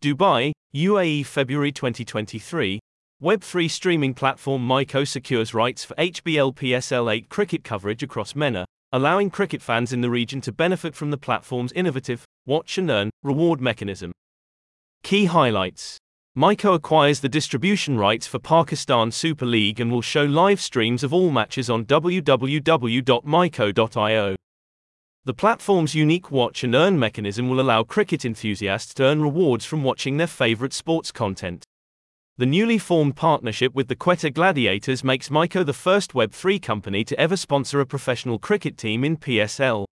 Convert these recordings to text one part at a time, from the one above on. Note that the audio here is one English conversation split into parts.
Dubai, UAE February 2023. Web3 streaming platform Myco secures rights for HBL PSL 8 cricket coverage across MENA, allowing cricket fans in the region to benefit from the platform's innovative watch and earn reward mechanism. Key highlights Myco acquires the distribution rights for Pakistan Super League and will show live streams of all matches on www.myco.io. The platform's unique watch and earn mechanism will allow cricket enthusiasts to earn rewards from watching their favorite sports content. The newly formed partnership with the Quetta Gladiators makes Myco the first Web3 company to ever sponsor a professional cricket team in PSL.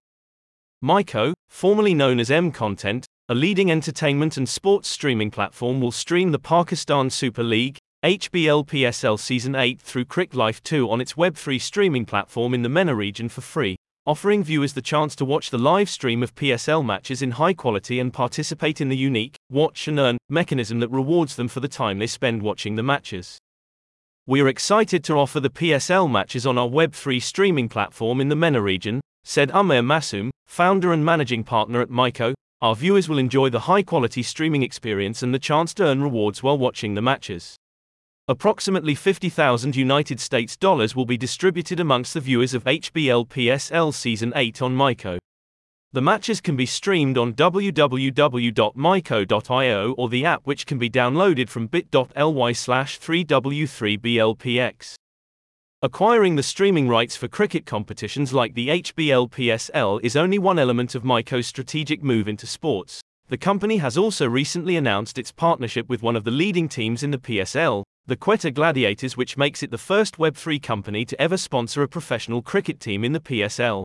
Myco, formerly known as M Content, a leading entertainment and sports streaming platform, will stream the Pakistan Super League, HBL PSL Season 8 through CricLife 2 on its Web3 streaming platform in the MENA region for free, offering viewers the chance to watch the live stream of PSL matches in high quality and participate in the unique watch and earn mechanism that rewards them for the time they spend watching the matches. We are excited to offer the PSL matches on our Web3 streaming platform in the MENA region, said Umair Masoom, founder and managing partner at Myco. Our viewers will enjoy the high quality streaming experience and the chance to earn rewards while watching the matches. Approximately 50,000 United States dollars will be distributed amongst the viewers of HBL PSL Season 8 on Myco. The matches can be streamed on www.myco.io or the app which can be downloaded from bit.ly slash 3w3blpx. Acquiring the streaming rights for cricket competitions like the HBL PSL is only one element of Myco's strategic move into sports. The company has also recently announced its partnership with one of the leading teams in the PSL, the Quetta Gladiators, which makes it the first Web3 company to ever sponsor a professional cricket team in the PSL.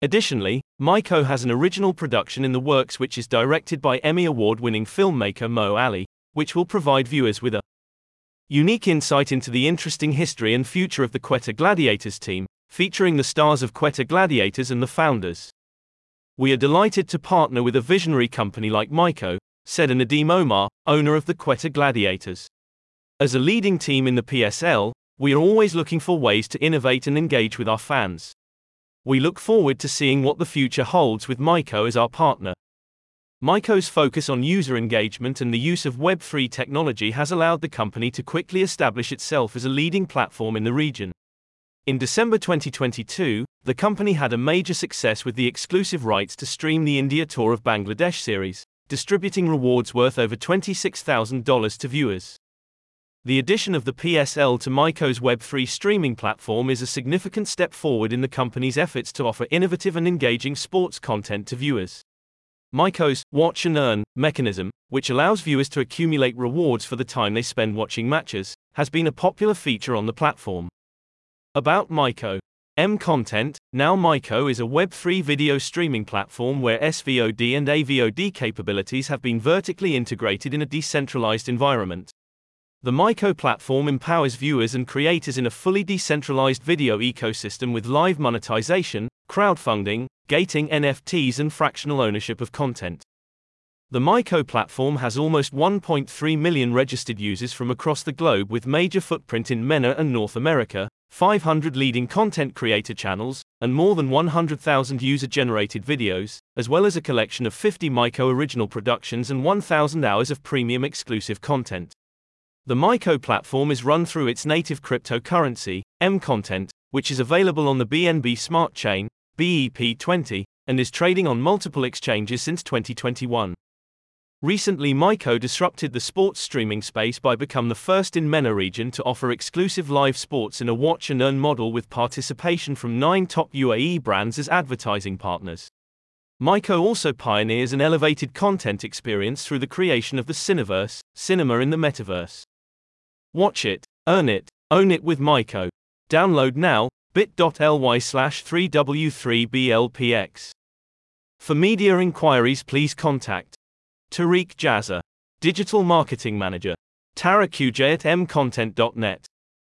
Additionally, Myco has an original production in the works which is directed by Emmy Award winning filmmaker Mo Ali, which will provide viewers with a Unique insight into the interesting history and future of the Quetta Gladiators team, featuring the stars of Quetta Gladiators and the founders. We are delighted to partner with a visionary company like Myco, said Nadeem Omar, owner of the Quetta Gladiators. As a leading team in the PSL, we are always looking for ways to innovate and engage with our fans. We look forward to seeing what the future holds with Myco as our partner. Myco's focus on user engagement and the use of Web3 technology has allowed the company to quickly establish itself as a leading platform in the region. In December 2022, the company had a major success with the exclusive rights to stream the India Tour of Bangladesh series, distributing rewards worth over $26,000 to viewers. The addition of the PSL to Myco's Web3 streaming platform is a significant step forward in the company's efforts to offer innovative and engaging sports content to viewers. Myco's Watch and Earn mechanism, which allows viewers to accumulate rewards for the time they spend watching matches, has been a popular feature on the platform. About Myco M Content, now Myco is a Web3 video streaming platform where SVOD and AVOD capabilities have been vertically integrated in a decentralized environment. The Myco platform empowers viewers and creators in a fully decentralized video ecosystem with live monetization, crowdfunding, gating NFTs, and fractional ownership of content. The Myco platform has almost 1.3 million registered users from across the globe with major footprint in MENA and North America, 500 leading content creator channels, and more than 100,000 user-generated videos, as well as a collection of 50 Myco original productions and 1,000 hours of premium exclusive content. The Myco platform is run through its native cryptocurrency, M Content, which is available on the BNB Smart Chain, BEP20, and is trading on multiple exchanges since 2021. Recently, Myco disrupted the sports streaming space by becoming the first in MENA region to offer exclusive live sports in a watch and earn model with participation from nine top UAE brands as advertising partners. Myco also pioneers an elevated content experience through the creation of the Cineverse, cinema in the metaverse. Watch it, earn it, own it with Myco. Download now, bit.ly slash 3w3blpx. For media inquiries please contact Tariq Jazza, Digital Marketing Manager, Tara QJ at mcontent.net.